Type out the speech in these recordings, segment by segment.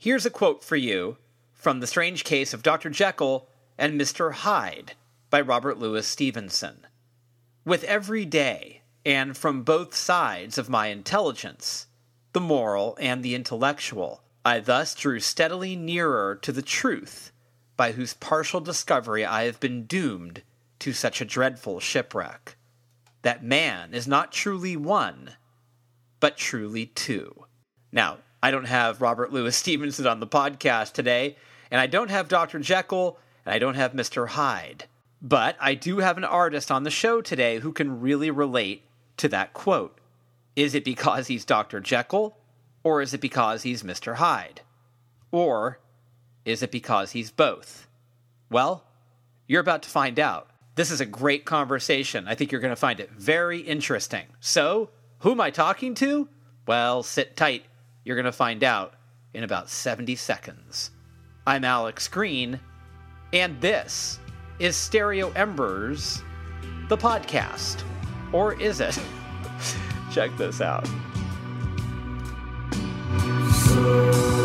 Here's a quote for you from The Strange Case of Dr. Jekyll and Mr. Hyde by Robert Louis Stevenson. With every day, and from both sides of my intelligence, the moral and the intellectual, I thus drew steadily nearer to the truth by whose partial discovery I have been doomed to such a dreadful shipwreck. That man is not truly one, but truly two. Now, I don't have Robert Louis Stevenson on the podcast today, and I don't have Dr. Jekyll, and I don't have Mr. Hyde. But I do have an artist on the show today who can really relate to that quote. Is it because he's Dr. Jekyll, or is it because he's Mr. Hyde? Or is it because he's both? Well, you're about to find out. This is a great conversation. I think you're going to find it very interesting. So, who am I talking to? Well, sit tight. You're going to find out in about 70 seconds. I'm Alex Green, and this is Stereo Embers, the podcast. Or is it? Check this out. Let's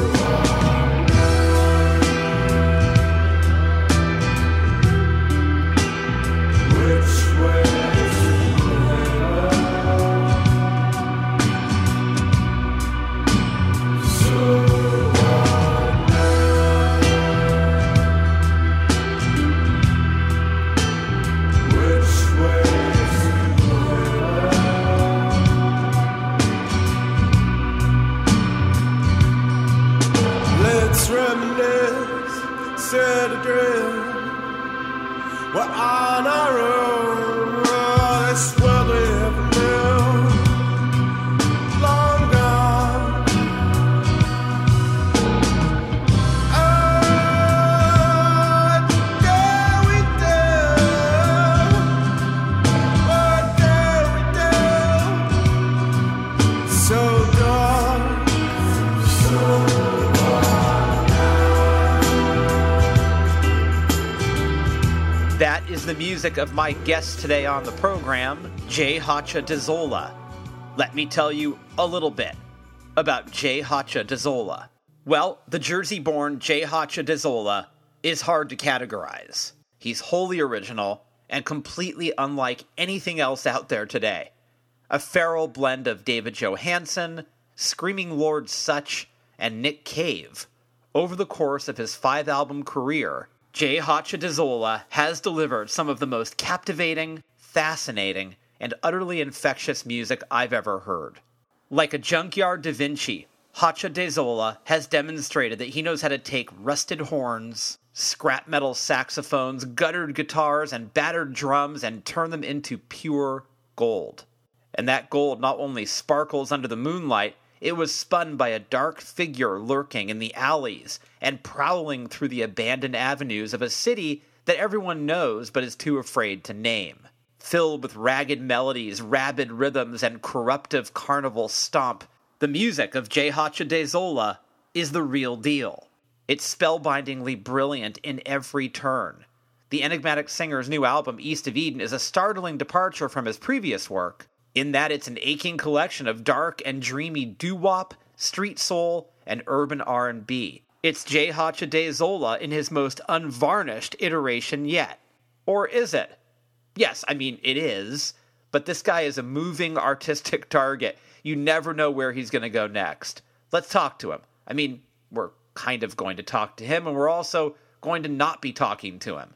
We're on the music of my guest today on the program, Jay Hacha Dezola. Let me tell you a little bit about Jay Hacha Dezola. Well, the Jersey born Jay Hacha Dezola is hard to categorize. He's wholly original and completely unlike anything else out there today. A feral blend of David Johansen, Screaming Lord Sutch, and Nick Cave. Over the course of his five album career, Jay Hacha Dezola has delivered some of the most captivating, fascinating, and utterly infectious music I've ever heard. Like a junkyard Da Vinci, Hacha Dezola has demonstrated that he knows how to take rusted horns, scrap metal saxophones, guttered guitars, and battered drums and turn them into pure gold. And that gold not only sparkles under the moonlight, it was spun by a dark figure lurking in the alleys and prowling through the abandoned avenues of a city that everyone knows but is too afraid to name. Filled with ragged melodies, rabid rhythms, and corruptive carnival stomp, the music of Jay Hacha de Zola is the real deal. It's spellbindingly brilliant in every turn. The enigmatic singer's new album, East of Eden, is a startling departure from his previous work, in that it's an aching collection of dark and dreamy doo-wop, street soul, and urban R&B. It's Hacha Dezola in his most unvarnished iteration yet. Or is it? Yes, I mean, it is, but this guy is a moving artistic target. You never know where he's going to go next. Let's talk to him. I mean, we're kind of going to talk to him, and we're also going to not be talking to him.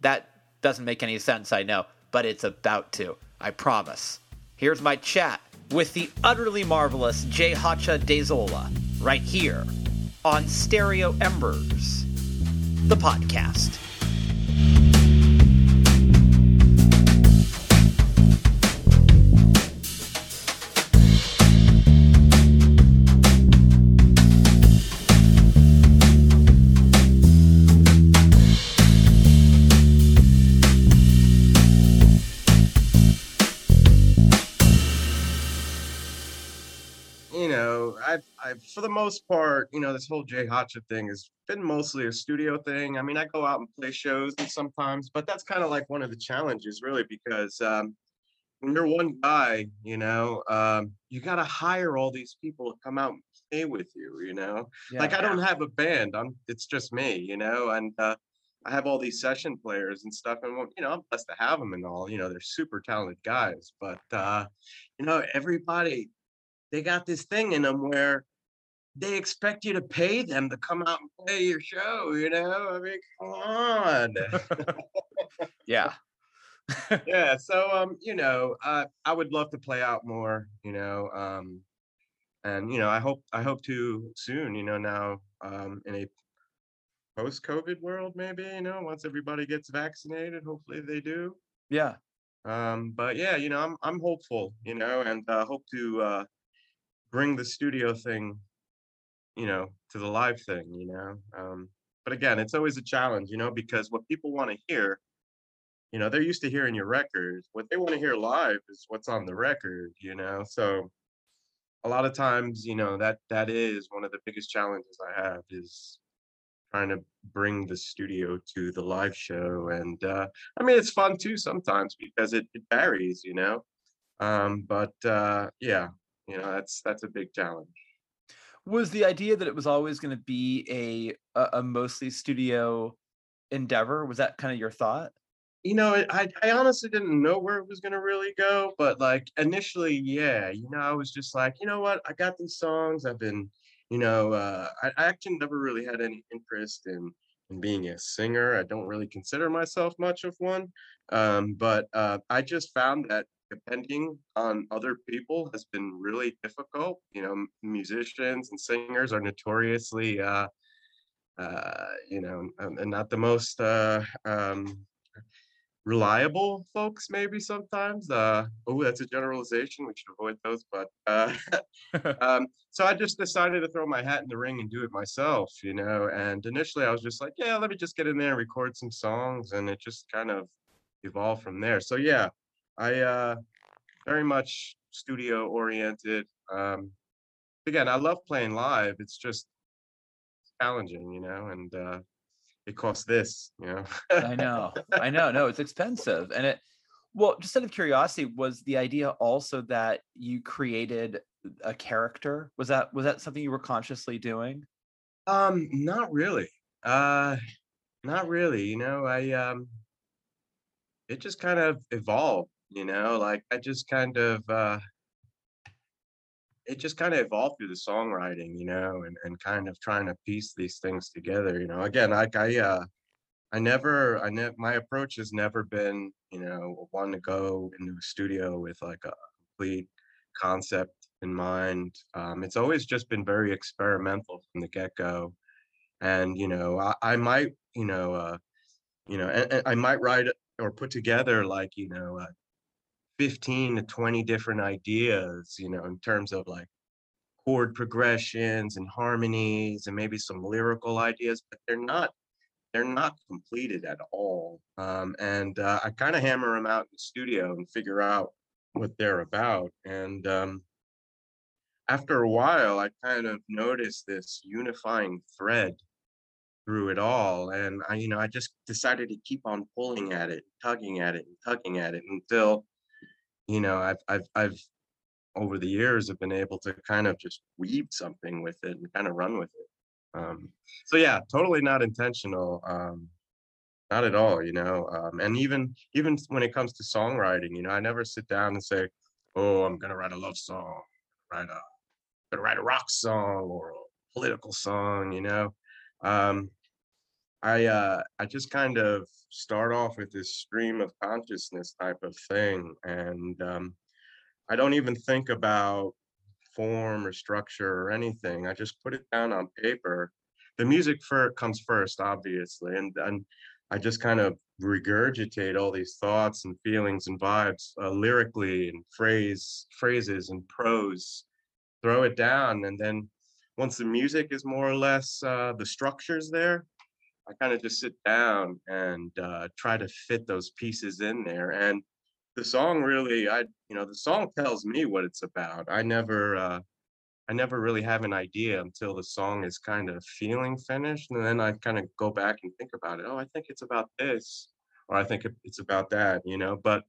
That doesn't make any sense, I know, but it's about to. I promise. Here's my chat with the utterly marvelous Jay Hacha Dezola right here on Stereo Embers, the podcast. I've, I've for the most part, you know, this whole Jay Hacha thing has been mostly a studio thing. I mean, I go out and play shows and sometimes, but that's kind of like one of the challenges, really, because um, when you're one guy, you know, um, you got to hire all these people to come out and play with you, you know? Yeah, like I don't have a band. I'm it's just me, you know, and uh I have all these session players and stuff, and you know, I'm blessed to have them and all. You know, they're super talented guys, but uh, you know, everybody they got this thing in them where they expect you to pay them to come out and play your show. You know, I mean, come on. yeah. yeah. So, um, you know, uh, I would love to play out more. You know, um, and you know, I hope I hope to soon. You know, now um, in a post-COVID world, maybe. You know, once everybody gets vaccinated, hopefully they do. Yeah. Um, but yeah, you know, I'm I'm hopeful. You know, and uh, hope to uh, bring the studio thing you know, to the live thing, you know. Um, but again, it's always a challenge, you know, because what people want to hear, you know, they're used to hearing your records. What they want to hear live is what's on the record, you know. So a lot of times, you know, that that is one of the biggest challenges I have is trying to bring the studio to the live show. And uh, I mean, it's fun too sometimes because it, it varies, you know. Um, but uh, yeah, you know, that's that's a big challenge was the idea that it was always going to be a, a, mostly studio endeavor? Was that kind of your thought? You know I, I honestly didn't know where it was going to really go but like initially yeah you know i was just like you know what? I got these songs i've been you know uh, I, I actually never really had any interest in in being a singer i don't really consider myself much of one um, but uh, i just found that depending on other people has been really difficult. You know, musicians and singers are notoriously, uh, uh, you know, um, and not the most uh, um, reliable folks. Maybe sometimes. Uh, oh, that's a generalization. We should avoid those. But uh, um, so I just decided to throw my hat in the ring and do it myself. You know, and initially I was just like, yeah, let me just get in there and record some songs, and it just kind of evolved from there. So yeah I uh, very much studio oriented. Um, again, I love playing live. It's just challenging, you know, and uh, it costs this, you know. I know, I know. No, it's expensive, and it. Well, just out of curiosity, was the idea also that you created a character? Was that was that something you were consciously doing? Um, not really. Uh, not really. You know, I um, it just kind of evolved you know like i just kind of uh it just kind of evolved through the songwriting you know and, and kind of trying to piece these things together you know. Again like i uh i never i never my approach has never been you know one to go into a studio with like a complete concept in mind. Um it's always just been very experimental from the get-go. And you know i, I might you know uh you know and, and i might write or put together like you know 15 to 20 different ideas, you know, in terms of like chord progressions and harmonies and maybe some lyrical ideas, but they're not they're not completed at all. Um, and uh, I kind of hammer them out in the studio and figure out what they're about. And um, after a while, I kind of noticed this unifying thread through it all. And I, you know, I just decided to keep on pulling at it, tugging at it, and tugging at it until you know, I've I've I've over the years have been able to kind of just weave something with it and kind of run with it. Um, so yeah, totally not intentional. Um, not at all, you know. Um, and even even when it comes to songwriting, you know, I never sit down and say, "Oh, I'm gonna write a love song, write a, gonna write a rock song or a political song," you know. Um, I uh, I just kind of start off with this stream of consciousness type of thing, and um, I don't even think about form or structure or anything. I just put it down on paper. The music for comes first, obviously, and and I just kind of regurgitate all these thoughts and feelings and vibes uh, lyrically and phrase phrases and prose. Throw it down, and then once the music is more or less uh, the structures there, I kind of just sit down and uh, try to fit those pieces in there. And the song really, I you know, the song tells me what it's about. I never, uh, I never really have an idea until the song is kind of feeling finished, and then I kind of go back and think about it. Oh, I think it's about this, or I think it's about that. You know, but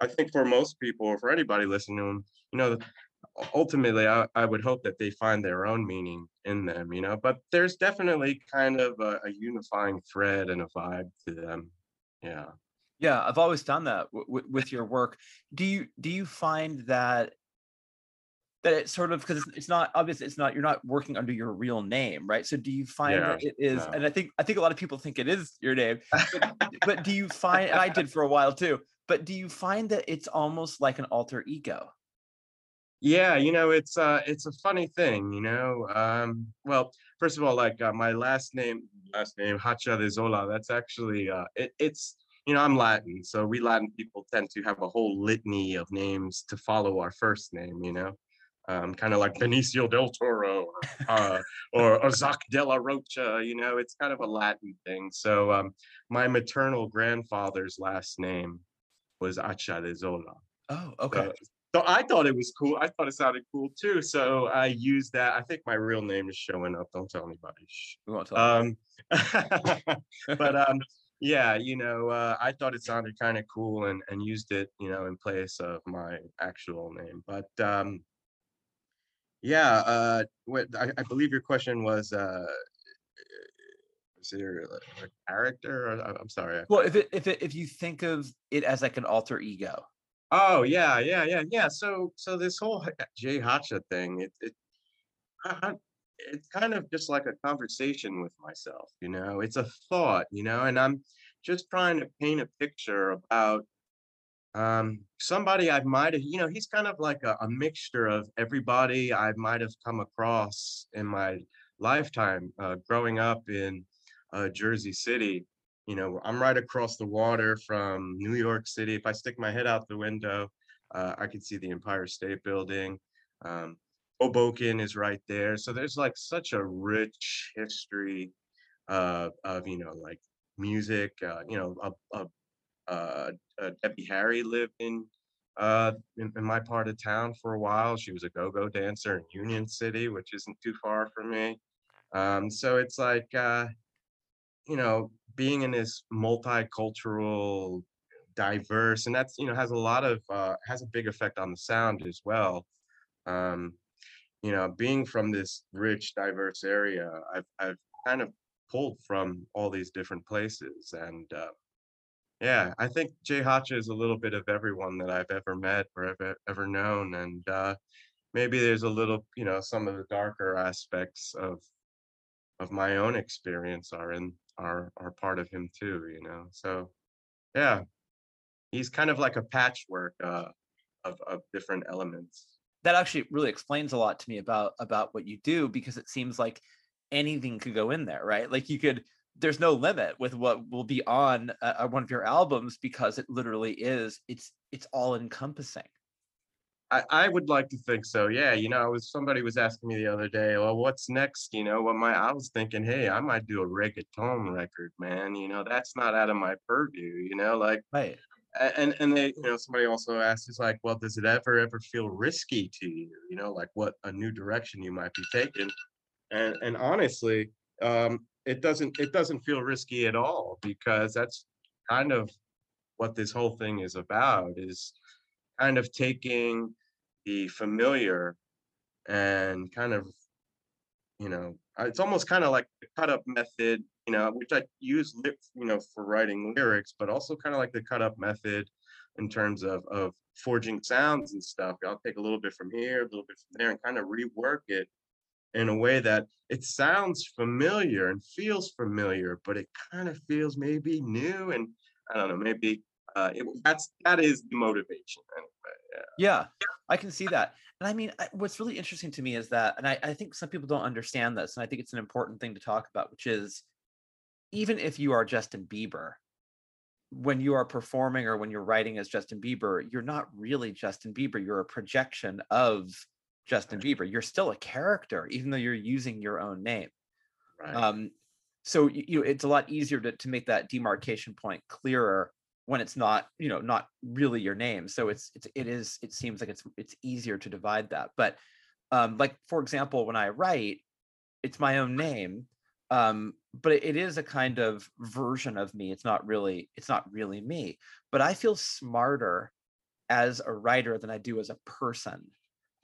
I think for most people, or for anybody listening you know, ultimately I, I would hope that they find their own meaning in them you know but there's definitely kind of a, a unifying thread and a vibe to them yeah. Yeah i've always done that w- with your work. Do you do you find that that it's sort of because it's, it's not obvious it's not you're not working under your real name right? So do you find yeah that it is no. and i think i think a lot of people think it is your name but, but do you find and i did for a while too but do you find that it's almost like an alter ego yeah you know it's uh it's a funny thing you know um well first of all like uh, my last name last name hacha de zola that's actually uh it, it's you know i'm latin so we latin people tend to have a whole litany of names to follow our first name you know um, kind of like Benicio del Toro or, uh, or, or Zack de la Rocha, you know, it's kind of a Latin thing. So um, my maternal grandfather's last name was Acha de Zola. Oh, okay. So, so I thought it was cool. I thought it sounded cool too. So I used that. I think my real name is showing up. Don't tell anybody. We won't tell. Um, but um, yeah, you know, uh, I thought it sounded kind of cool and and used it, you know, in place of my actual name. But um, yeah, uh, what I, I believe your question was, uh, is there a, character? Or, I'm sorry. Well if it if it if you think of it as like an alter ego Oh yeah, yeah, yeah, yeah. So so this whole Jay Hacha thing, it it I, I- it's kind of just like a conversation with myself, you know. It's a thought, you know, and I'm just trying to paint a picture about um somebody I might have, you know, he's kind of like a, a mixture of everybody I might have come across in my lifetime, uh, growing up in uh, Jersey City. You know, I'm right across the water from New York City. If I stick my head out the window, uh, I can see the Empire State Building. Um, Hoboken is right there. So there's like such a rich history uh, of, you know, like music. Uh, you know, a, a, uh, Debbie Harry lived in, uh, in in my part of town for a while. She was a go-go dancer in Union City, which isn't too far from me. Um, so it's like, uh, you know, being in this multicultural, diverse, and that's, you know, has a lot of, uh, has a big effect on the sound as well. Um, you know, being from this rich, diverse area, I've, I've kind of pulled from all these different places. And uh, yeah, I think Jay Hacha is a little bit of everyone that I've ever met or ever, ever known. And uh, maybe there's a little, you know, some of the darker aspects of of my own experience are in are are part of him too, you know. So yeah, he's kind of like a patchwork uh, of of different elements. that actually really explains a lot to me about about what you do because it seems like anything could go in there right like you could there's no limit with what will be on uh, one of your albums because it literally is it's it's all encompassing I, I would like to think so. Yeah, you know, I was somebody was asking me the other day, well, what's next? You know, what my I was thinking, hey, I might do a reggaeton record, man. You know, that's not out of my purview. You know, like right and and they, you know, somebody also asked, is like, well, does it ever ever feel risky to you? You know, like what a new direction you might be taking. And and honestly, um, it doesn't it doesn't feel risky at all because that's kind of what this whole thing is about is kind of taking the familiar and kind of you know it's almost kind of like the cut up method you know which i use you know for writing lyrics but also kind of like the cut up method in terms of of forging sounds and stuff. I'll take a little bit from here a little bit from there and kind of rework it in a way that it sounds familiar and feels familiar but it kind of feels maybe new and i don't know maybe uh it, that's that is the motivation anyway yeah. Yeah i can see that. And i mean I- what's really interesting to me is that and I, I think some people don't understand this and i think it's an important thing to talk about which is even if you are justin bieber when you are performing or when you're writing as justin bieber you're not really justin bieber. You're a projection of justin bieber. You're still a character even though you're using your own name. Right. Um so you, you it's a lot easier to, to make that demarcation point clearer when it's not you know not really your name so it's it's it is it seems like it's it's easier to divide that but um like for example when i write it's my own name um but it, it is a kind of version of me it's not really it's not really me but i feel smarter as a writer than i do as a person.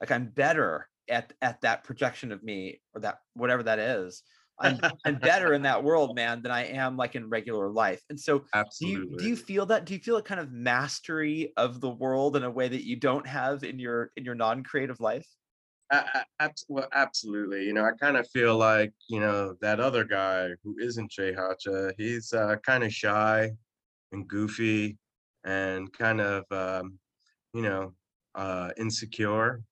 Like i'm better at at that projection of me or that whatever that is I'm, I'm better in that world man than i am like in regular life and so absolutely do you, do you feel that do you feel a kind of mastery of the world in a way that you don't have in your in your non-creative life I, I, well, absolutely. You know, I kind of feel like you know that other guy who isn't Jay Hacha. He's uh, kind of shy and goofy, and kind of um, you know uh, insecure,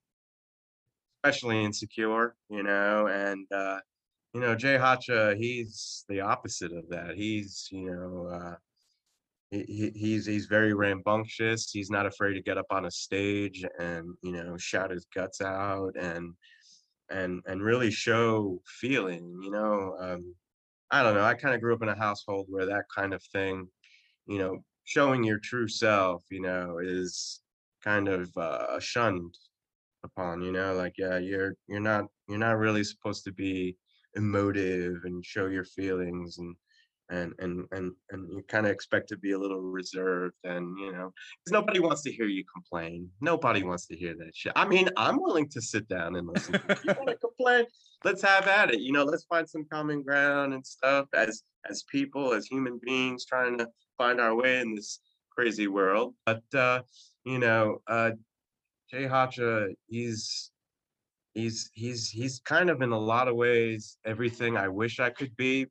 especially insecure. You know, and uh, you know Jay Hacha. He's the opposite of that. He's you know. Uh, he, he's he's very rambunctious. He's not afraid to get up on a stage and you know shout his guts out and and and really show feeling. You know, um, I don't know. I kind of grew up in a household where that kind of thing, you know, showing your true self, you know, is kind of uh, shunned upon. You know, like yeah, you're you're not you're not really supposed to be emotive and show your feelings and and and and and you kind of expect to be a little reserved and you know because nobody wants to hear you complain. Nobody wants to hear that shit. I mean i'm willing to sit down and listen you want to complain? Let's have at it. You know let's find some common ground and stuff as as people as human beings trying to find our way in this crazy world. But uh you know uh jay hacha he's he's he's he's kind of in a lot of ways everything i wish i could be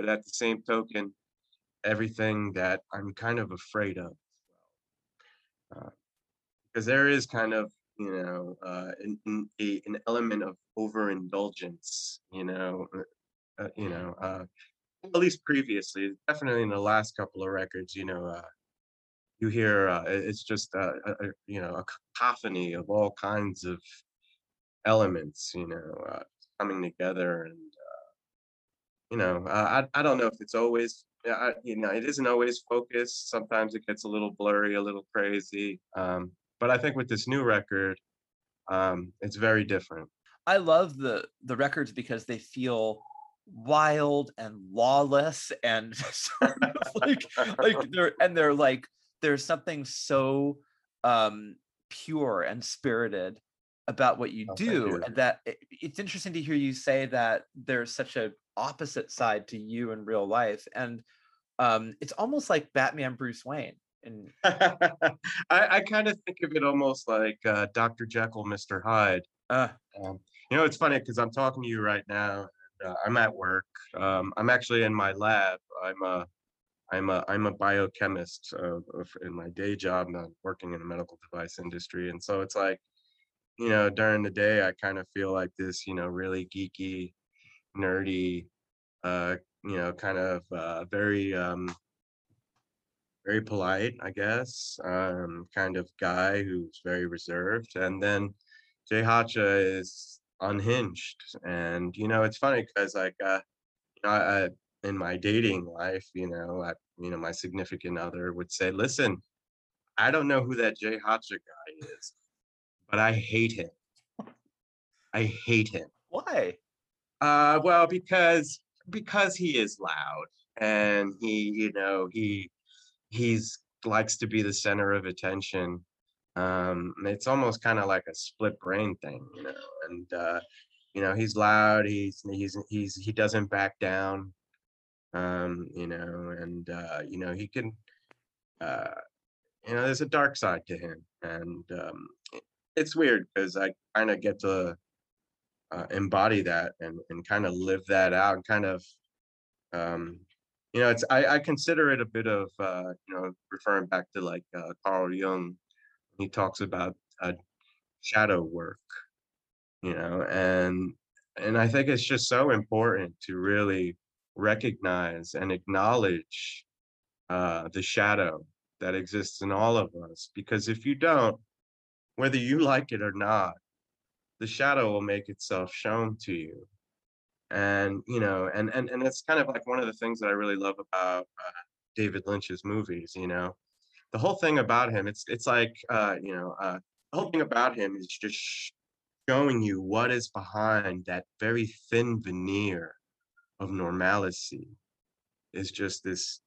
but at the same token, everything that I'm kind of afraid of. Because uh, there is kind of, you know, uh, an, an element of overindulgence, you know, uh, uh you know, uh, at least previously, definitely in the last couple of records, you know, uh, you hear it's just a, you know a cacophony of all kinds of elements, you know, coming together and you know, uh, I I don't know if it's always, I, you know, it isn't always focused. Sometimes it gets a little blurry, a little crazy. Um, but I think with this new record, um, it's very different. I love the the records because they feel wild and lawless and sort of like like they're and they're like there's something so um pure and spirited about what you oh, do and that it, it's interesting to hear you say that there's such a opposite side to you in real life and um it's almost like batman bruce wayne and I, I kind of think of it almost like uh, dr jekyll mr hyde uh, um, you know it's funny because i'm talking to you right now uh, i'm at work um, i'm actually in my lab i'm a I'm a I'm a biochemist uh, in my day job. I'm working in the medical device industry, and so it's like, you know, during the day, I kind of feel like this, you know, really geeky nerdy, uh, you know, kind of uh, very um, very polite, I guess, um, kind of guy who's very reserved. And then Jay Hacha is unhinged. And, you know, it's funny because like, uh, you know, I, in my dating life, you know, I, you know, my significant other would say, listen, I don't know who that Jay Hacha guy is, but I hate him. I hate him. Why? Uh, well, because because he is loud and he, you know, he he's likes to be the center of attention. Um, it's almost kind of like a split brain thing, you know. And uh, you know, he's loud. He's he's he's he doesn't back down. Um, you know, and uh, you know he can. Uh, you know, there's a dark side to him, and um, it's weird because I kind of get to uh, embody that and, and kind of live that out and kind of um, you know it's I, I consider it a bit of uh, you know referring back to like uh, carl jung he talks about uh, shadow work you know and and i think it's just so important to really recognize and acknowledge uh, the shadow that exists in all of us because if you don't whether you like it or not the shadow will make itself shown to you. And you know and and and it's kind of like one of the things that i really love about uh, david lynch's movies you know? The whole thing about him it's it's like uh you know uh the whole thing about him is just showing you what is behind that very thin veneer of normalcy. Is just this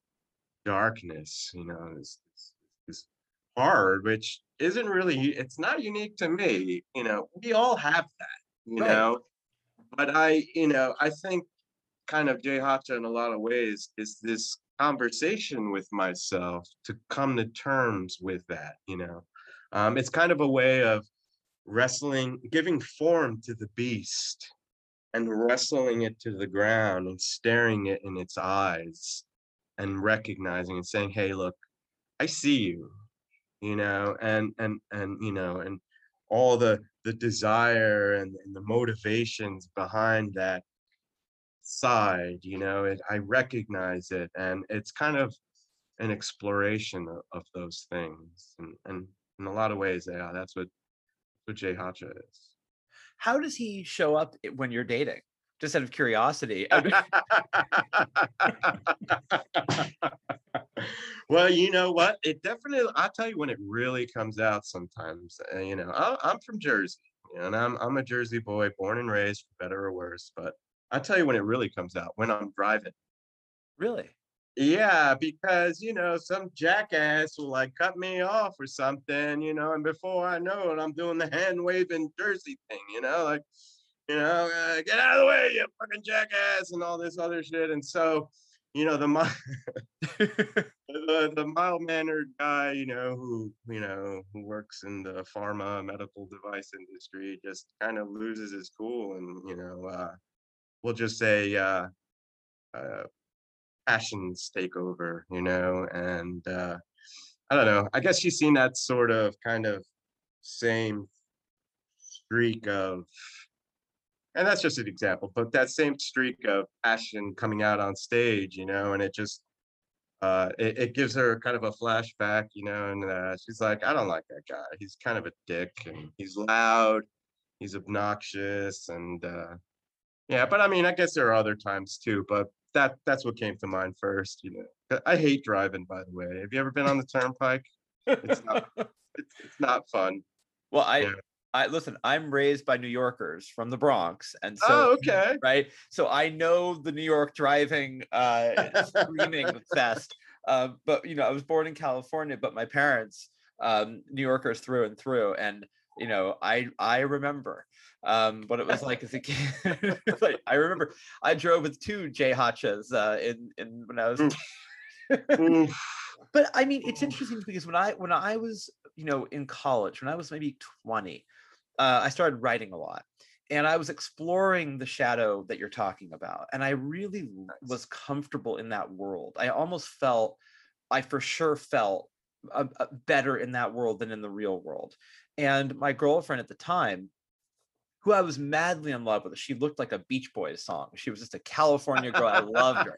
darkness you know this, hard, which isn't really it's not unique to me. You know, we all have that, you Right. know. But I, you know, I think kind of Jay Hacha in a lot of ways is this conversation with myself to come to terms with that, you know. Um, it's kind of a way of wrestling, giving form to the beast and wrestling it to the ground and staring it in its eyes and recognizing and saying, Hey, look, I see you, you know, and and and you know, and all the the desire and, and the motivations behind that side, you know, it, I recognize it and it's kind of an exploration of, of those things. And and in a lot of ways, yeah, that's what what Jay Hacha is. How does he show up when you're dating? Just out of curiosity. Well, you know what? It definitely. I'll tell you when it really comes out. Sometimes, uh, you know, I, I'm from Jersey, you know, and I'm I'm a Jersey boy, born and raised, for better or worse. But I'll tell you when it really comes out when I'm driving. really? Yeah, because you know, some jackass will like cut me off or something, you know, and before I know it, I'm doing the hand waving Jersey thing, you know, like, you know, uh, get out of the way, you fucking jackass, and all this other shit. And so, you know, the the, the mild mannered guy, you know, who you know who works in the pharma medical device industry, just kind of loses his cool, and you know, uh, we'll just say. Uh, uh, passions take over, you know, and uh, I don't know. I guess you've seen that sort of kind of same streak of, and that's just an example, but that same streak of passion coming out on stage, you know, and it just, uh, it, it gives her kind of a flashback, you know, and uh, she's like, I don't like that guy. He's kind of a dick and he's loud, he's obnoxious, and uh, yeah, but I mean, I guess there are other times too, but that that's what came to mind first, you know. I hate driving, by the way. Have you ever been on the turnpike? It's not it's, it's not fun. well, I, Yeah. I listen. I'm raised by New Yorkers from the Bronx, and so oh, okay. right? So I know the New York driving uh, screaming fest. Uh, but you know, I was born in California, but my parents, um, New Yorkers through and through, and you know, I I remember um, what it was like as a kid. like, I remember I drove with two Jay Hachas uh, in in when I was. But I mean, it's interesting because when I when I was you know in college, when I was maybe twenty, uh, I started writing a lot, and I was exploring the shadow that you're talking about, and I really was comfortable in that world. I almost felt, I for sure felt uh, uh, better in that world than in the real world. And my girlfriend at the time, who I was madly in love with, she looked like a Beach Boys song. She was just a California girl. I loved her.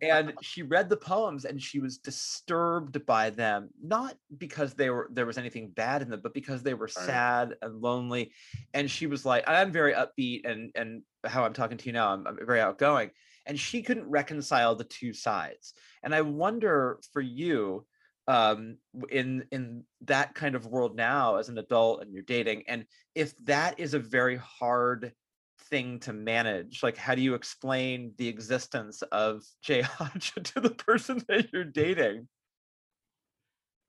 And she read the poems and she was disturbed by them not because they were there was anything bad in them but because they were sad and lonely. And she was like i'm very upbeat and and how i'm talking to you now i'm, I'm very outgoing. And she couldn't reconcile the two sides. And i wonder for you um in in that kind of world now as an adult and you're dating and if that is a very hard thing to manage like how do you explain the existence of jay Hacha to the person that you're dating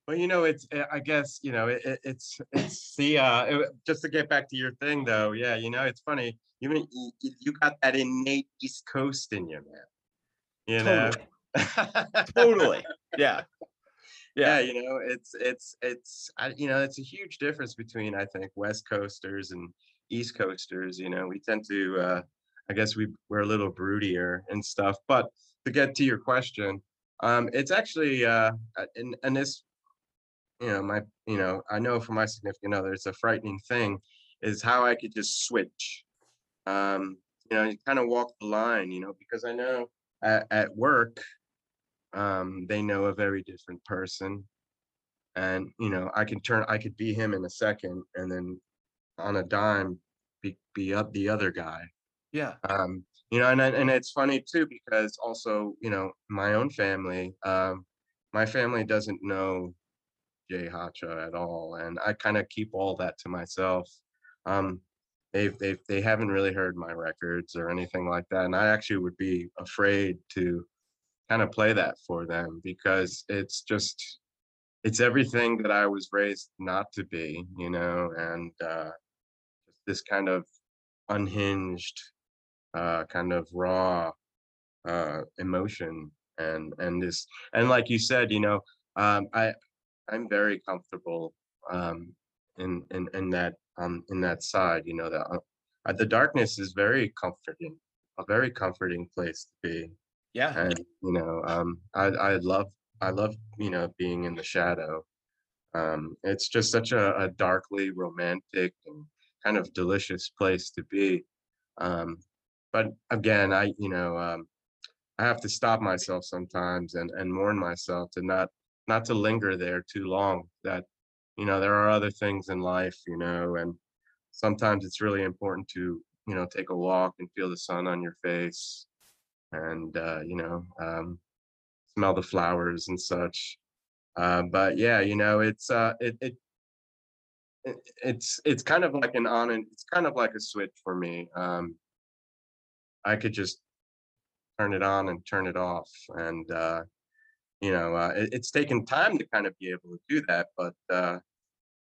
Well, you know, it's uh, I guess you know it, it- it's it's the uh it- just to get back to your thing though. Yeah, you know, it's funny. You mean you got that innate East Coast in you, man. You know. totally yeah yeah. Yeah you know it's it's it's I, you know it's a huge difference between i think west coasters and east coasters you know we tend to uh i guess we we're a little broodier and stuff but to get to your question um it's actually uh uh, and and this you know my you know i know for my significant other it's a frightening thing is how i could just switch um you know you kind of walk the line you know because i know at, at work um they know a very different person and you know i can turn i could be him in a second and then on a dime be, be up the other guy. Yeah. Um you know and, and it's funny too because also you know my own family um my family doesn't know jay hacha at all and i kind of keep all that to myself. Um they've they've they haven't really heard my records or anything like that and i actually would be afraid to kind of play that for them because it's just it's everything that I was raised not to be, you know, and uh, this kind of unhinged, uh, kind of raw uh, emotion, and and this and like you said, you know, um, I I'm very comfortable um, in in in that um in that side, you know, that uh, the darkness is very comforting, a very comforting place to be. Yeah, And you know, um, I I love I love you know being in the shadow. Um, it's just such a, a darkly romantic and kind of delicious place to be. Um, but again, I you know um, I have to stop myself sometimes and and warn myself to not not to linger there too long. That you know there are other things in life, you know, and sometimes it's really important to you know take a walk and feel the sun on your face and uh, you know um, smell the flowers and such. Uh, but yeah, you know, it's uh, it, it it it's it's kind of like an on and it's kind of like a switch for me. Um, I could just turn it on and turn it off, and uh, you know, uh, it, it's taken time to kind of be able to do that, but uh,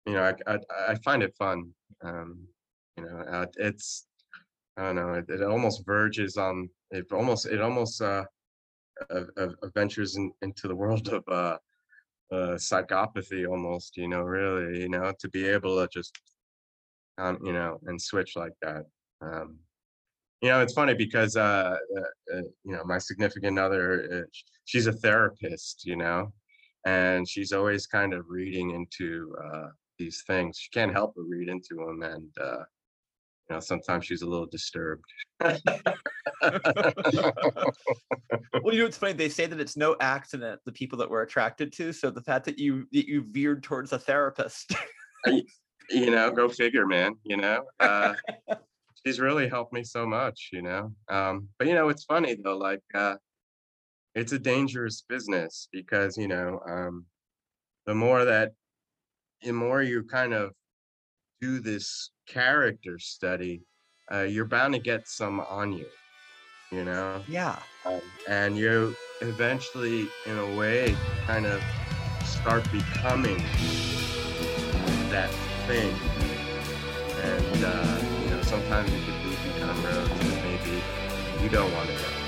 you know, I, I I find it fun. Um, you know, uh, it's I don't know, it, it almost verges on it almost it almost uh, ventures in, into the world of uh, uh, psychopathy almost, you know, really, you know, to be able to just, um, you know, and switch like that. Um, you know, it's funny because, uh, uh, uh, you know, my significant other, uh, she's a therapist, you know, and she's always kind of reading into uh, these things. She can't help but read into them. And, uh, you know, sometimes she's a little disturbed. well, you know, it's funny. They say that it's no accident the people that we're attracted to. So the fact that you that you veered towards a therapist. I- you know, go figure, man. You know, uh, she's really helped me so much. You know, um, but you know, it's funny though. Like, uh, it's a dangerous business because you know, um, the more that, the more you kind of do this character study, uh, you're bound to get some on you. You know, yeah. um, and you eventually, in a way, kind of start becoming that thing. And uh, you know, sometimes it could lead you down roads that maybe you don't want to go.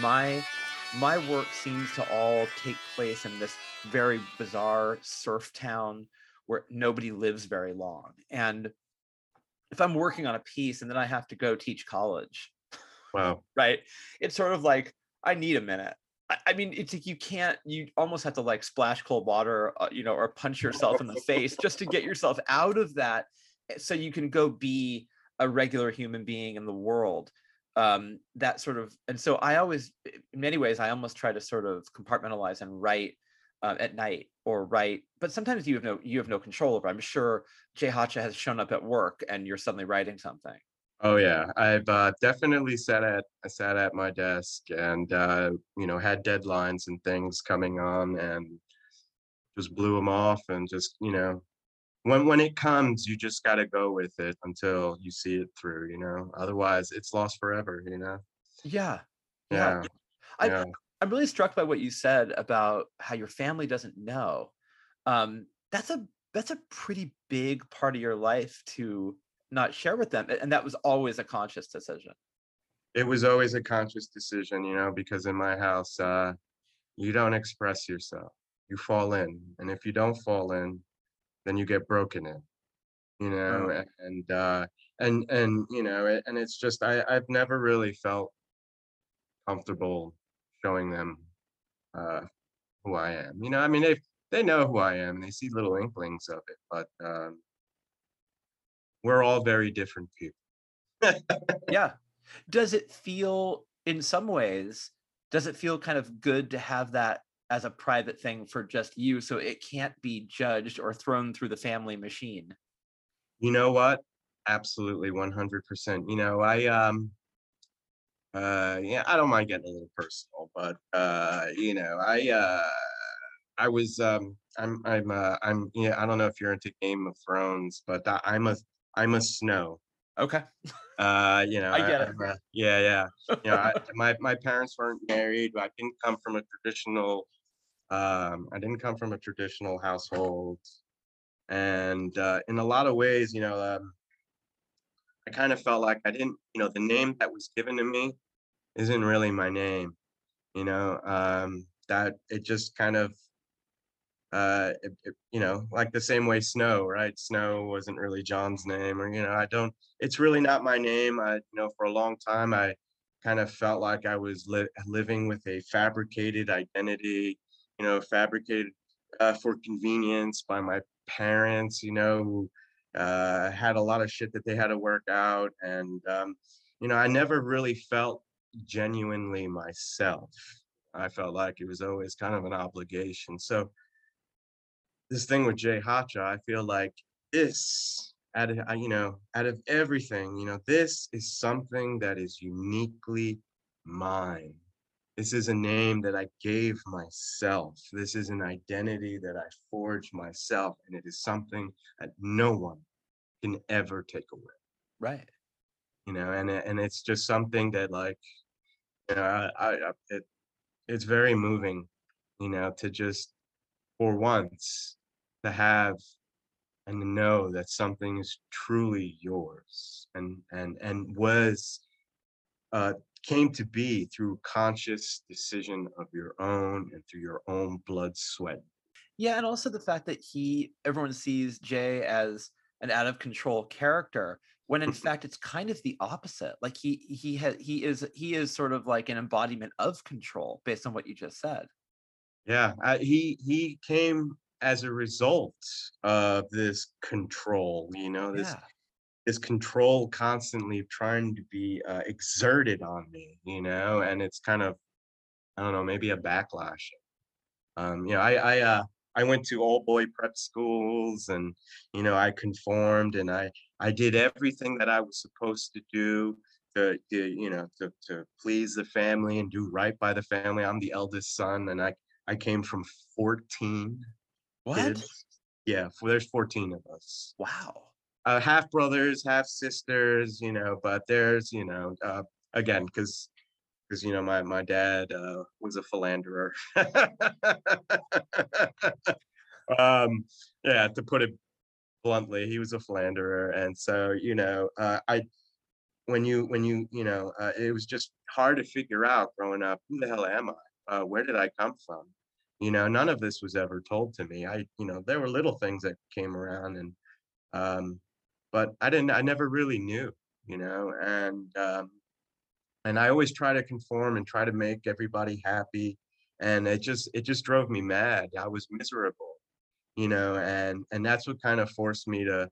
My my work seems to all take place in this very bizarre surf town where nobody lives very long. And if I'm working on a piece and then I have to go teach college, Wow. right? It's sort of like I need a minute. I, I mean, it's like you can't. You almost have to like splash cold water, uh, you know, or punch yourself in the face just to get yourself out of that, eh, so you can go be a regular human being in the world. Um, that sort of, and so I always, in many ways, I almost try to sort of compartmentalize and write uh, at night or write. But sometimes you have no, you have no control over. I'm sure Jay Hacha has shown up at work and you're suddenly writing something. Oh yeah, I've uh, definitely sat at I sat at my desk and uh, you know had deadlines and things coming on and just blew them off and just you know when when it comes you just got to go with it until you see it through you know otherwise it's lost forever you know Yeah, Yeah. yeah I- yeah I'm really struck by what you said about how your family doesn't know. Um, that's a that's a pretty big part of your life to not share with them, and that was always a conscious decision. it was always a conscious decision you know because in my house uh you don't express yourself you fall in and if you don't fall in then you get broken in you know Oh. and uh and and you know it, and it's just i i've never really felt comfortable showing them uh who i am you know i mean they they know who i am they see little inklings of it but um we're all very different people Yeah. Does it feel, in some ways, does it feel kind of good to have that as a private thing for just you, so it can't be judged or thrown through the family machine? You know what? Absolutely 100%. You know, I um uh yeah, I don't mind getting a little personal, but uh you know, I uh I was um I'm I'm uh I'm yeah, I don't know if you're into Game of Thrones, but I, I'm a I'm a snow. Okay. Uh, you know, I get it. I'm a- yeah, yeah. You know, I, my my parents weren't married. I didn't come from a traditional um I didn't come from a traditional household. And uh in a lot of ways, you know, um I kind of felt like I didn't, you know, the name that was given to me isn't really my name, you know, um, that it just kind of, uh, it, it- you know, like the same way Snow, right? Snow wasn't really Jon's name, or, you know, I don't, it's really not my name. I, you know, for a long time, I kind of felt like I was li- living with a fabricated identity, you know, fabricated uh, for convenience by my parents, you know, who uh, had a lot of shit that they had to work out. And, um, you know, I never really felt genuinely myself. I felt like it was always kind of an obligation. So, this thing with Jay Hacha, I feel like this, out of, you know, out of everything, you know, this is something that is uniquely mine. This is a name that I gave myself. This is an identity that I forged myself, and it is something that no one can ever take away. Right. You know, and and it's just something that like, you know, I, I it, it's very moving, you know, to just for once to have and to know that something is truly yours and and and was uh came to be through conscious decision of your own and through your own blood sweat Yeah, and also the fact that he everyone sees Jay as an out of control character when in fact it's kind of the opposite. Like he he has he is he is sort of like an embodiment of control based on what you just said. yeah I, he he came as a result of this control you know this Yeah. This control constantly trying to be uh, exerted on me, you know, and it's kind of, I don't know, maybe a backlash. Um, you know, I I uh, I went to all boy prep schools, and you know, I conformed, and I I did everything that I was supposed to do to, to you know to to please the family and do right by the family. I'm the eldest son, and I I came from 14 What? kids. Yeah, there's 14 of us Wow. Uh, half brothers, half sisters, you know, but there's, you know, uh, again, because because you know my my dad uh, was a philanderer. um, yeah, to put it bluntly, he was a philanderer, and so you know, uh, I when you when you you know uh, it was just hard to figure out growing up who the hell am i? Uh, where did i come from? You know none of this was ever told to me. I you know there were little things that came around and um but i didn't i never really knew you know and um and i always try to conform and try to make everybody happy and it just it just drove me mad. I was miserable you know and and that's what kind of forced me to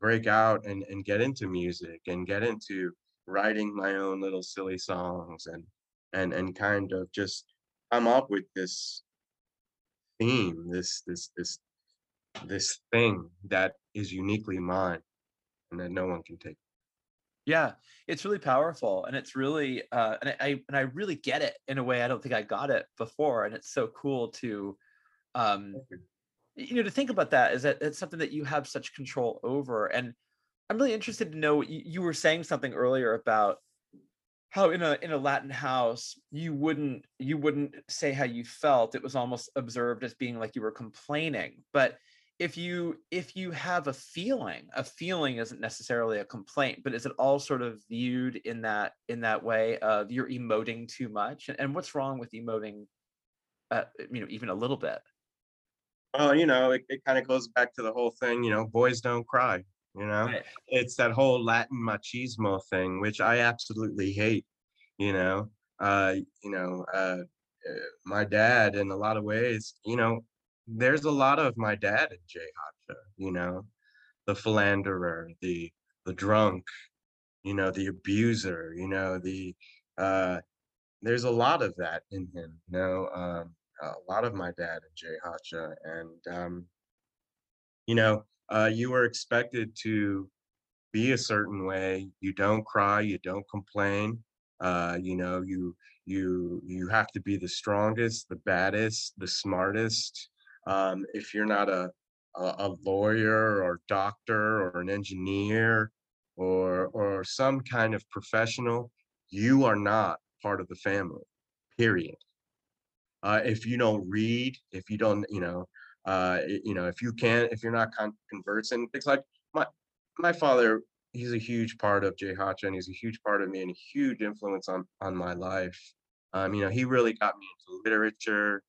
break out and and get into music and get into writing my own little silly songs and and and kind of just come up with this theme this this this this thing that is uniquely mine and that no one can take Yeah, it's really powerful, and it's really, uh, and I, and I really get it in a way I don't think I got it before, and it's so cool to, um, you know, to think about that is that it's something that you have such control over, and I'm really interested to know. You, you were saying something earlier about how in a in a Latin house you wouldn't you wouldn't say how you felt. It was almost observed as being like you were complaining, but if you if you have a feeling a feeling isn't necessarily a complaint but is it all sort of viewed in that in that way of you're emoting too much? And, and what's wrong with emoting uh, you know even a little bit? Well you know it, it kind of goes back to the whole thing you know boys don't cry you know? Right. it's that whole latin machismo thing which i absolutely hate you know? Uh you know uh uh, my dad in a lot of ways you know there's a lot of my dad in jay Hacha, you know? The philanderer the the drunk you know the abuser you know the uh there's a lot of that in him you know? Um a lot of my dad in jay Hacha, and um you know uh you were expected to be a certain way you don't cry you don't complain uh you know you you you have to be the strongest the baddest the smartest um if you're not a a, a lawyer or doctor or an engineer or or some kind of professional you are not part of the family period uh, if you don't read, if you don't, you know, uh, you know, if you can't, if you're not con- conversing, things like my my father, he's a huge part of Jay Hacha, and he's a huge part of me and a huge influence on on my life. Um, you know, he really got me into literature,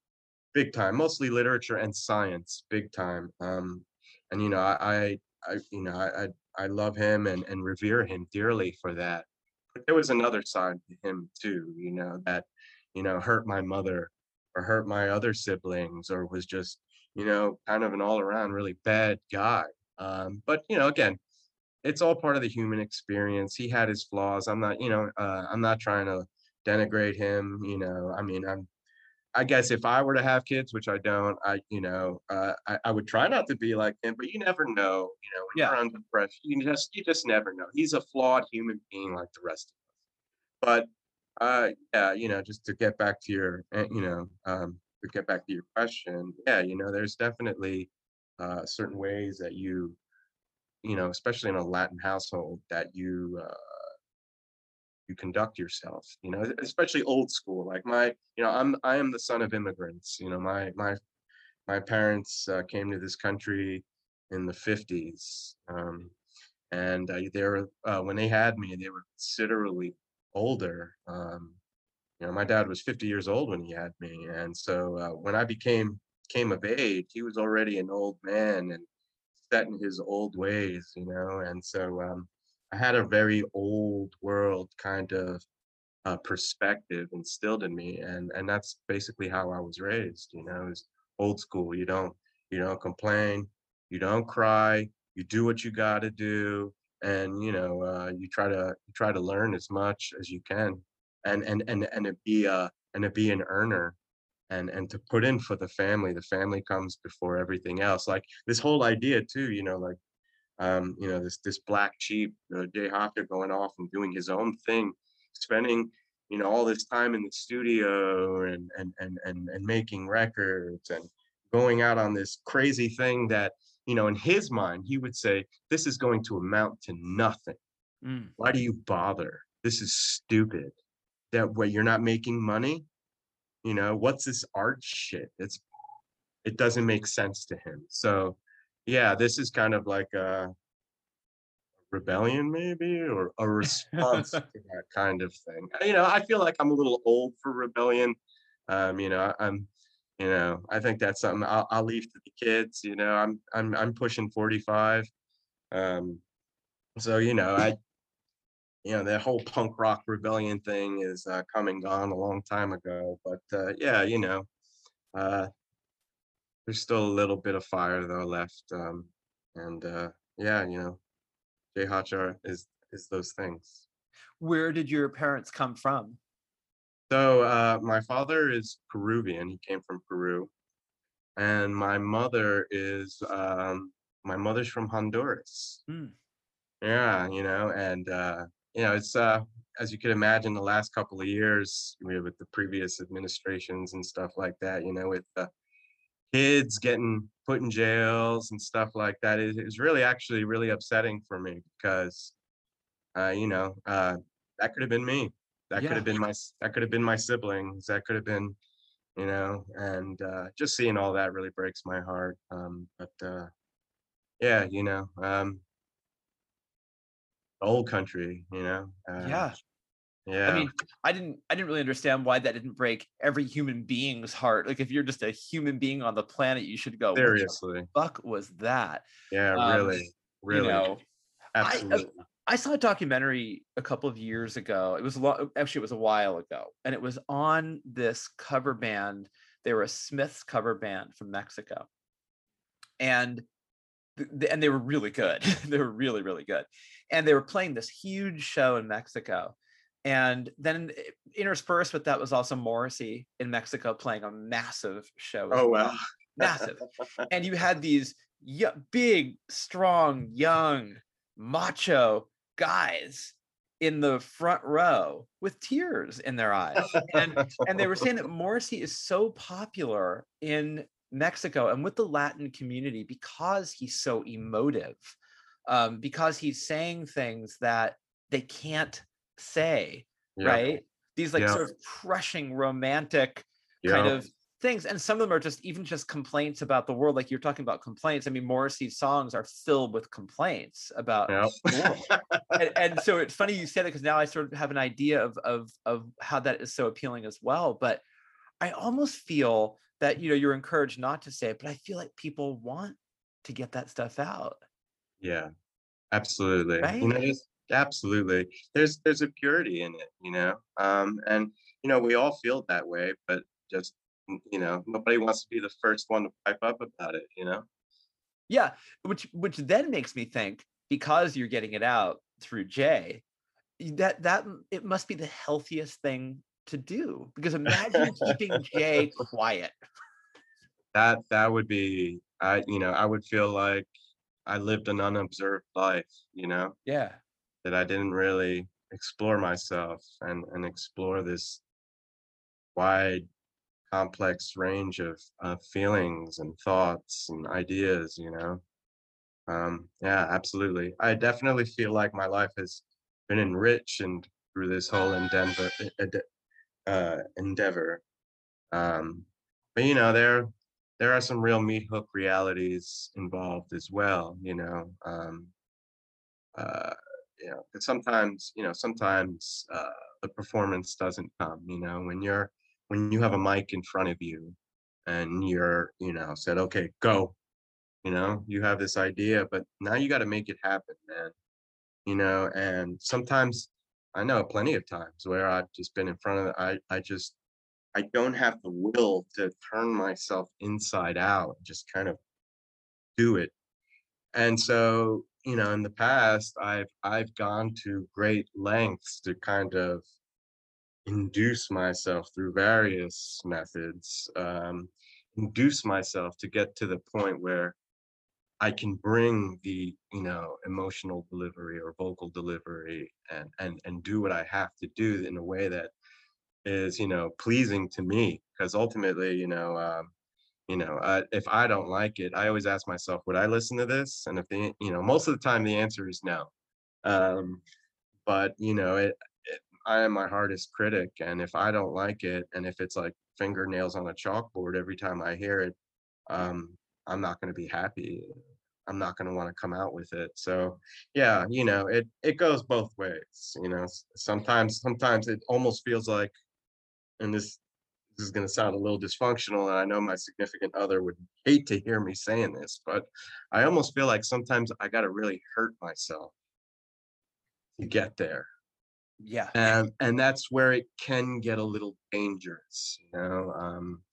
big time, mostly literature and science, big time. Um, and you know, I, I, you know, I, I love him and and revere him dearly for that. But there was another side to him too, you know, that you know hurt my mother or hurt my other siblings or was just you know kind of an all around really bad guy. Um, but you know, again, it's all part of the human experience. He had his flaws. I'm not, you know, uh, I'm not trying to denigrate him. You know, I mean, I'm I guess if I were to have kids, which I don't, I you know, uh, I, I would try not to be like him, but you never know. You know, when Yeah. you're under pressure, you just you just never know. He's a flawed human being like the rest of us. But uh, yeah, you know, just to get back to your, uh, you know, um, to get back to your question, yeah, you know, there's definitely uh, certain ways that you, you know, especially in a Latin household, that you uh, you conduct yourself you know especially old school like my you know i'm i am the son of immigrants you know my my my parents uh, came to this country in the 50s um, and uh, they were uh, when they had me they were considerably older um, you know my dad was 50 years old when he had me and so uh, when i became came of age he was already an old man and set in his old ways you know and so um, i had a very old world kind of uh, perspective instilled in me and and that's basically how i was raised you know is old school you don't you don't complain you don't cry you do what you got to do and you know uh, you try to you try to learn as much as you can and and and and to be a and to be an earner and and to put in for the family the family comes before everything else like this whole idea too you know like um you know this this black sheep uh, jay Hacha going off and doing his own thing spending you know all this time in the studio and and and and, and making records and going out on this crazy thing that you know in his mind he would say this is going to amount to nothing. Mm. why do you bother? This is stupid that way you're not making money? You know what's this art shit? It's it doesn't make sense to him. So yeah this is kind of like a rebellion maybe or a response to that kind of thing. You know i feel like i'm a little old for rebellion. Um you know i'm you know i think that's something i'll, I'll leave to the kids you know i'm i'm i'm pushing 45 um so you know i you know that whole punk rock rebellion thing is uh, come and gone a long time ago but uh yeah you know uh there's still a little bit of fire though left um and uh yeah you know Jay Hacha is is those things. Where did your parents come from? So uh, my father is Peruvian. He came from Peru, and my mother is um, my mother's from Honduras. Hmm. Yeah, you know, and uh, you know, it's uh, as you could imagine, the last couple of years you know, with the previous administrations and stuff like that. You know, with the kids getting put in jails and stuff like that, it is really actually really upsetting for me because, uh, you know, uh, that could have been me. That Yeah. could have been my that could have been my siblings. That could have been, you know, and uh, just seeing all that really breaks my heart. Um, but uh, yeah, you know, um, the old country, you know. Uh, yeah. Yeah. I mean, I didn't I didn't really understand why that didn't break every human being's heart. Like if you're just a human being on the planet, you should go, what the seriously, fuck was that? yeah, um, really, really, You know, I- uh, absolutely. I saw a documentary a couple of years ago. It was a lot, actually, it was a while ago, and it was on this cover band. They were a Smiths cover band from Mexico, and and they were really good. they were really really good, and they were playing this huge show in Mexico. And then interspersed with that was also Morrissey in Mexico playing a massive show. oh well wow. massive. and you had these big, strong, young, macho guys in the front row with tears in their eyes. And and they were saying that Morrissey is so popular in Mexico and with the Latin community because he's so emotive, um, because he's saying things that they can't say, Yeah, right? These like Yeah. sort of crushing romantic yeah. kind of things and some of them are just even just complaints about the world like you're talking about complaints i mean morrissey's songs are filled with complaints about Yep. the world. and, and so it's funny you said it because now i sort of have an idea of of of how that is so appealing as well but i almost feel that you know you're encouraged not to say it but i feel like people want to get that stuff out yeah, absolutely. You know, Right? Absolutely there's there's a purity in it, you know. Um, and you know, we all feel that way, but just you know, nobody wants to be the first one to pipe up about it, you know. yeah which which then makes me think because you're getting it out through jay that that it must be the healthiest thing to do because imagine keeping jay quiet That that would be I you know, I would feel like I lived an unobserved life, you know, yeah that I didn't really explore myself and and explore this wide complex range of uh, feelings and thoughts and ideas you know? Um yeah absolutely. I definitely feel like my life has been enriched and through this whole endeavor uh endeavor. Um but you know there there are some real meat hook realities involved as well you know? Um uh you know 'cause sometimes you know sometimes uh the performance doesn't come you know when you're when you have a mic in front of you and you're you know said okay go you know you have this idea but now you got to make it happen man you know and sometimes i know plenty of times where i've just been in front of the, i i just i don't have the will to turn myself inside out and just kind of do it. And so you know in the past i've i've gone to great lengths to kind of induce myself through various methods um, induce myself to get to the point where i can bring the you know emotional delivery or vocal delivery and and and do what i have to do in a way that is you know pleasing to me. Because ultimately you know um, you know uh, if i don't like it i always ask myself would i listen to this and if the you know most of the time the answer is no um, but you know it, it i am my hardest critic and if i don't like it and if it's like fingernails on a chalkboard every time i hear it um i'm not going to be happy I'm not going to want to come out with it. So yeah, you know, it it goes both ways. You know, sometimes sometimes it almost feels like, and this this is going to sound a little dysfunctional, and I know my significant other would hate to hear me saying this, but I almost feel like sometimes I got to really hurt myself to get there Yeah. and and that's where it can get a little dangerous you know um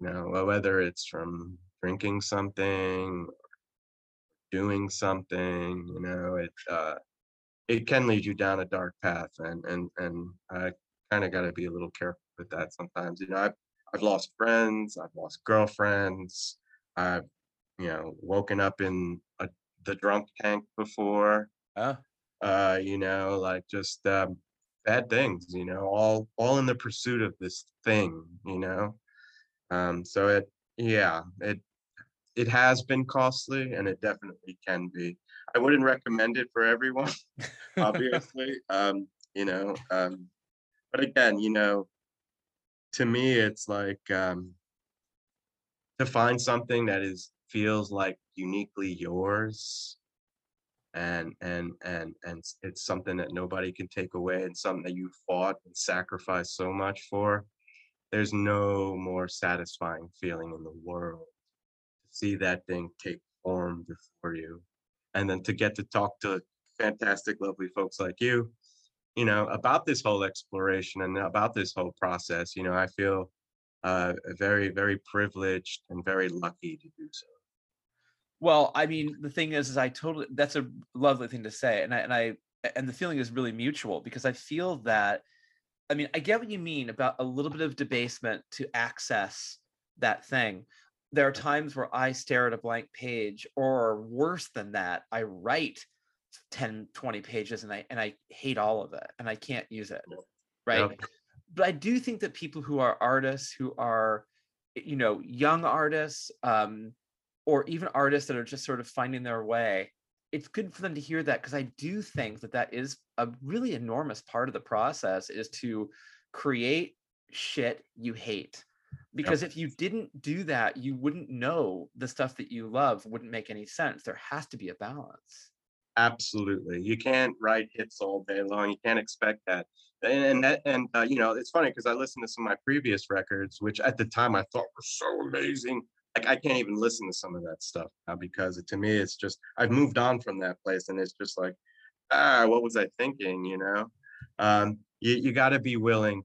you know whether it's from drinking something doing something you know it uh it can lead you down a dark path and and and i kind of got to be a little careful with that sometimes you know i've i've lost friends i've lost girlfriends i've you know woken up in a, the drunk tank before Oh, uh you know like just um bad things you know all all in the pursuit of this thing you know? Um so it yeah it it has been costly and it definitely can be. I wouldn't recommend it for everyone obviously um you know um but again you know to me it's like um to find something that is feels like uniquely yours and and and and it's something that nobody can take away and something that you fought and sacrificed so much for there's no more satisfying feeling in the world to see that thing take form before you. And then to get to talk to fantastic lovely folks like you you know about this whole exploration and about this whole process you know i feel uh very very privileged and very lucky to do so Well, I mean, the thing is, is I totally that's a lovely thing to say, and I and I and the feeling is really mutual because I feel that I mean, I get what you mean about a little bit of debasement to access that thing. There are times where I stare at a blank page, or worse than that, I write 10, 20 pages and I and I hate all of it and I can't use it. Right. Yep. But I do think that people who are artists, who are, you know, young artists, um, or even artists that are just sort of finding their way, it's good for them to hear that because I do think that that is a really enormous part of the process is to create shit you hate. Because if you didn't do that, you wouldn't know the stuff that you love wouldn't make any sense. There has to be a balance. Absolutely. You can't write hits all day long. You can't expect that. And, and that, and uh, you know, it's funny because I listened to some of my previous records, which at the time I thought were so amazing. Like I can't even listen to some of that stuff now because it, to me, it's just I've moved on from that place, and it's just like, ah, what was I thinking? You know, um, you you got to be willing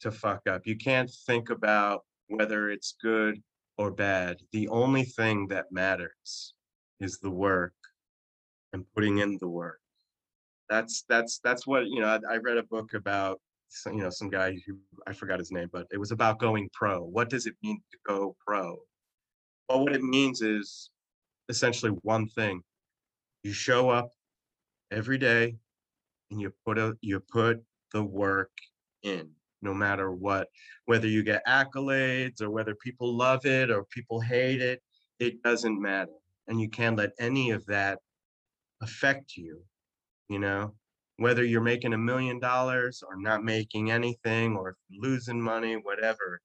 to fuck up. You can't think about whether it's good or bad. The only thing that matters is the work and putting in the work. That's that's that's what you know. I, I read a book about some, you know some guy who I forgot his name, but it was about going pro. What does it mean to go pro? Well, what it means is essentially one thing: you show up every day and you put a you put the work in, no matter what. Whether you get accolades or whether people love it or people hate it, it doesn't matter, and you can't let any of that affect you you know? Whether you're making a million dollars or not making anything or losing money whatever.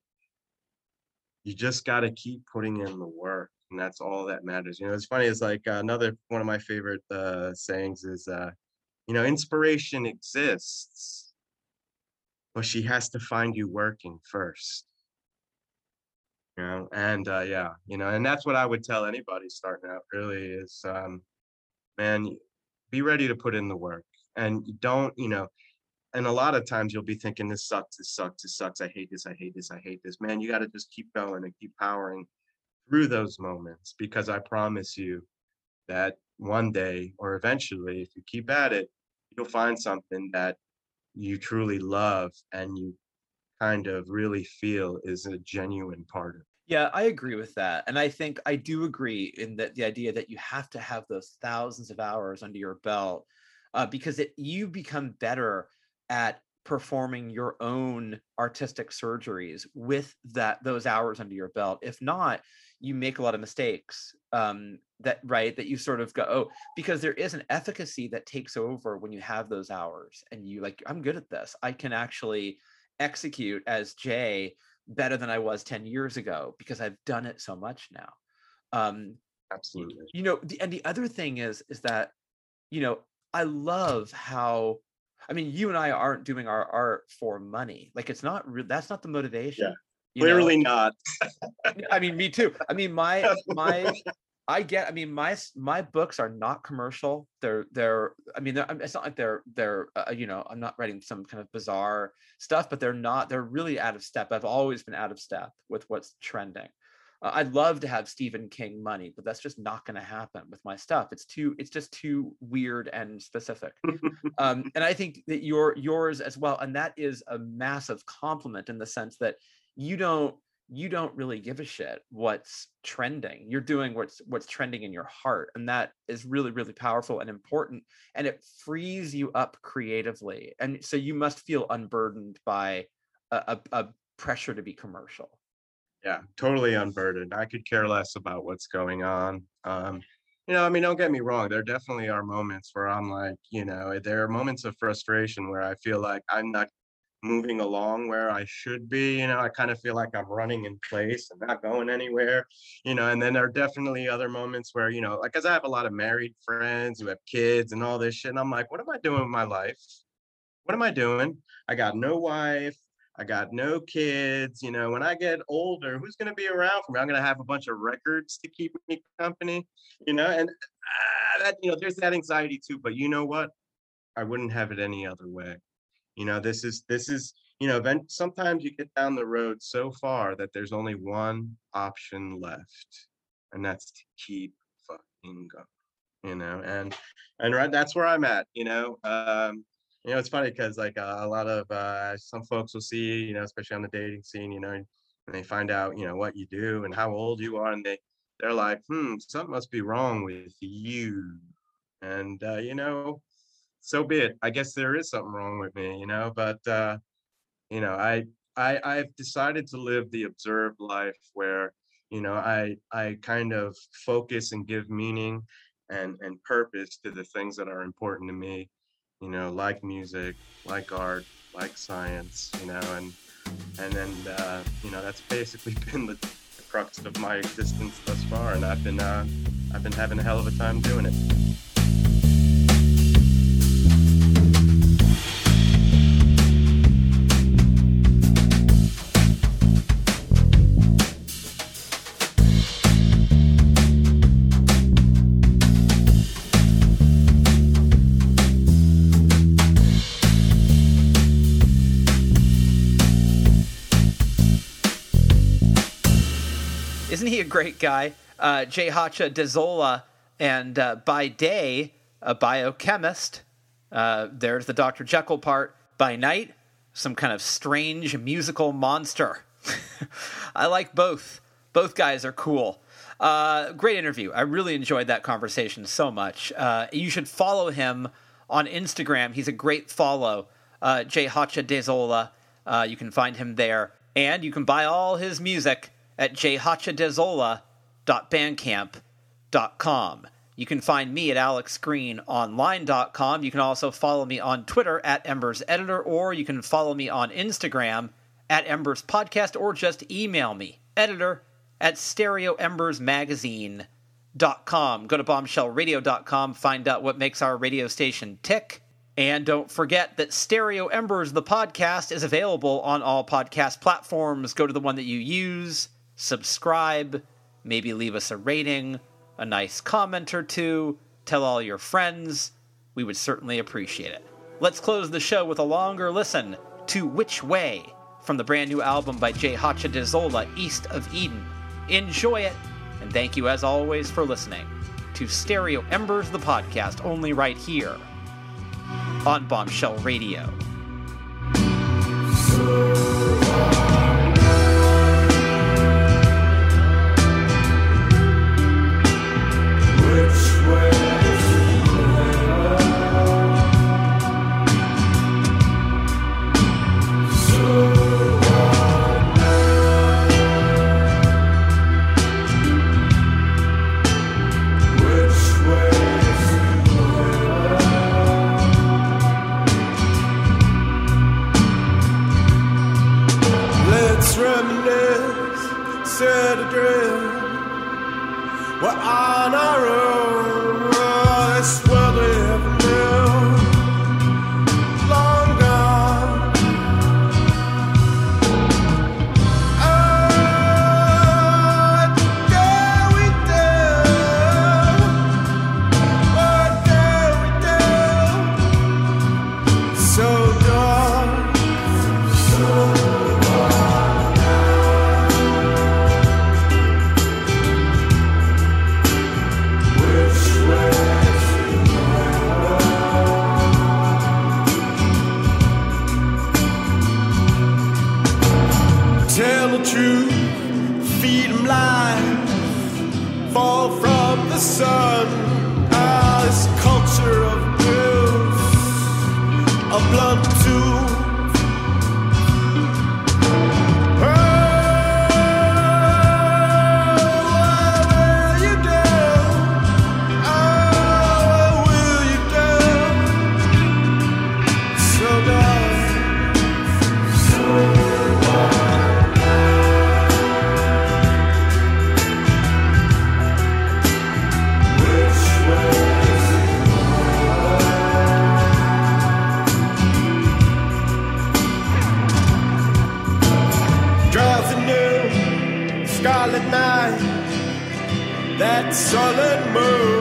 You just got to keep putting in the work and that's all that matters you know? It's funny it's like uh, another one of my favorite uh, sayings is uh, you know inspiration exists but she has to find you working first. You know? And uh, yeah you know and that's what i would tell anybody starting out really is um, man be ready to put in the work and don't you know and a lot of times you'll be thinking this sucks this sucks this sucks i hate this i hate this i hate this man you got to just keep going and keep powering through those moments because i promise you that one day or eventually if you keep at it you'll find something that you truly love and you kind of really feel is a genuine part of. Yeah, I agree with that. And I think I do agree in that the idea that you have to have those thousands of hours under your belt uh, because it, you become better at performing your own artistic surgeries with that those hours under your belt. If not, you make a lot of mistakes. Um, that right that you sort of go oh because there is an efficacy that takes over when you have those hours and you like I'm good at this. I can actually execute as Jay better than I was 10 years ago because I've done it so much now. Um, Absolutely. you know the, and the other thing is is that you know i love how i mean you and i aren't doing our art for money like it's not re- that's not the motivation you know? Clearly not. i mean me too i mean my my i get i mean my my books are not commercial they're they're i mean they're, it's not like they're they're uh, you know i'm not writing some kind of bizarre stuff but they're not they're really out of step i've always been out of step with what's trending uh, I'd love to have Stephen King money, but that's just not going to happen with my stuff. It's too, it's just too weird and specific. um, and I think that your yours as well, and that is a massive compliment in the sense that you don't, you don't really give a shit what's trending. You're doing what's what's trending in your heart, and that is really, really powerful and important. And it frees you up creatively, and so you must feel unburdened by a, a, a pressure to be commercial. yeah totally unburdened i could care less about what's going on um you know i mean don't get me wrong there definitely are moments where i'm like you know there are moments of frustration where i feel like i'm not moving along where i should be you know i kind of feel like i'm running in place and not going anywhere you know and then there are definitely other moments where you know like because i have a lot of married friends who have kids and all this shit and i'm like what am i doing with my life what am i doing i got no wife I got no kids. You know, when I get older, who's going to be around for me? I'm going to have a bunch of records to keep me company, you know, and ah, that, you know, there's that anxiety too. But you know what? I wouldn't have it any other way. You know, this is, this is, you know, then sometimes you get down the road so far that there's only one option left, and that's to keep fucking going, you know, and, and right, that's where I'm at, you know. Um, you know, it's funny because like uh, a lot of uh, some folks will see, you know, especially on the dating scene, you know, and they find out, you know, what you do and how old you are, and they they're like, hmm, something must be wrong with you, and uh, you know, so be it. I guess there is something wrong with me, you know, but uh, you know, I I I've decided to live the observed life where you know I I kind of focus and give meaning and and purpose to the things that are important to me you know, like music, like art, like science, you know, and and then uh, you know that's basically been the, crux of my existence thus far, and I've been uh, I've been having a hell of a time doing it. Great guy? Uh, Jay Hacha De Zela, and uh, by day, a biochemist. Uh, there's the Dr. Jekyll part. By night, some kind of strange musical monster. I like both. Both guys are cool. Uh, great interview. I really enjoyed that conversation so much. Uh, you should follow him on Instagram. He's a great follow. Uh, Jay Hacha De Zela. Uh, you can find him there. And you can buy all his music at jhachadezela.bandcamp.com. You can find me at alexgreenonline.com. You can also follow me on Twitter at Embers Editor, or you can follow me on Instagram at Embers Podcast, or just email me, editor at stereoembersmagazine.com. Go to bombshellradio.com, find out what makes our radio station tick. And don't forget that Stereo Embers, the podcast, is available on all podcast platforms. Go to the one that you use, subscribe, maybe leave us a rating, a nice comment or two, tell all your friends. We would certainly appreciate it. Let's close the show with a longer listen to Which Way from the brand new album by Jay Hacha De Zela, East of Eden. Enjoy it, and thank you as always for listening to Stereo Embers, the podcast, only right here on Bombshell Radio. Which you feed them life, fall from the sun. Ah, this culture of bills, a blood tube. Sullen moon.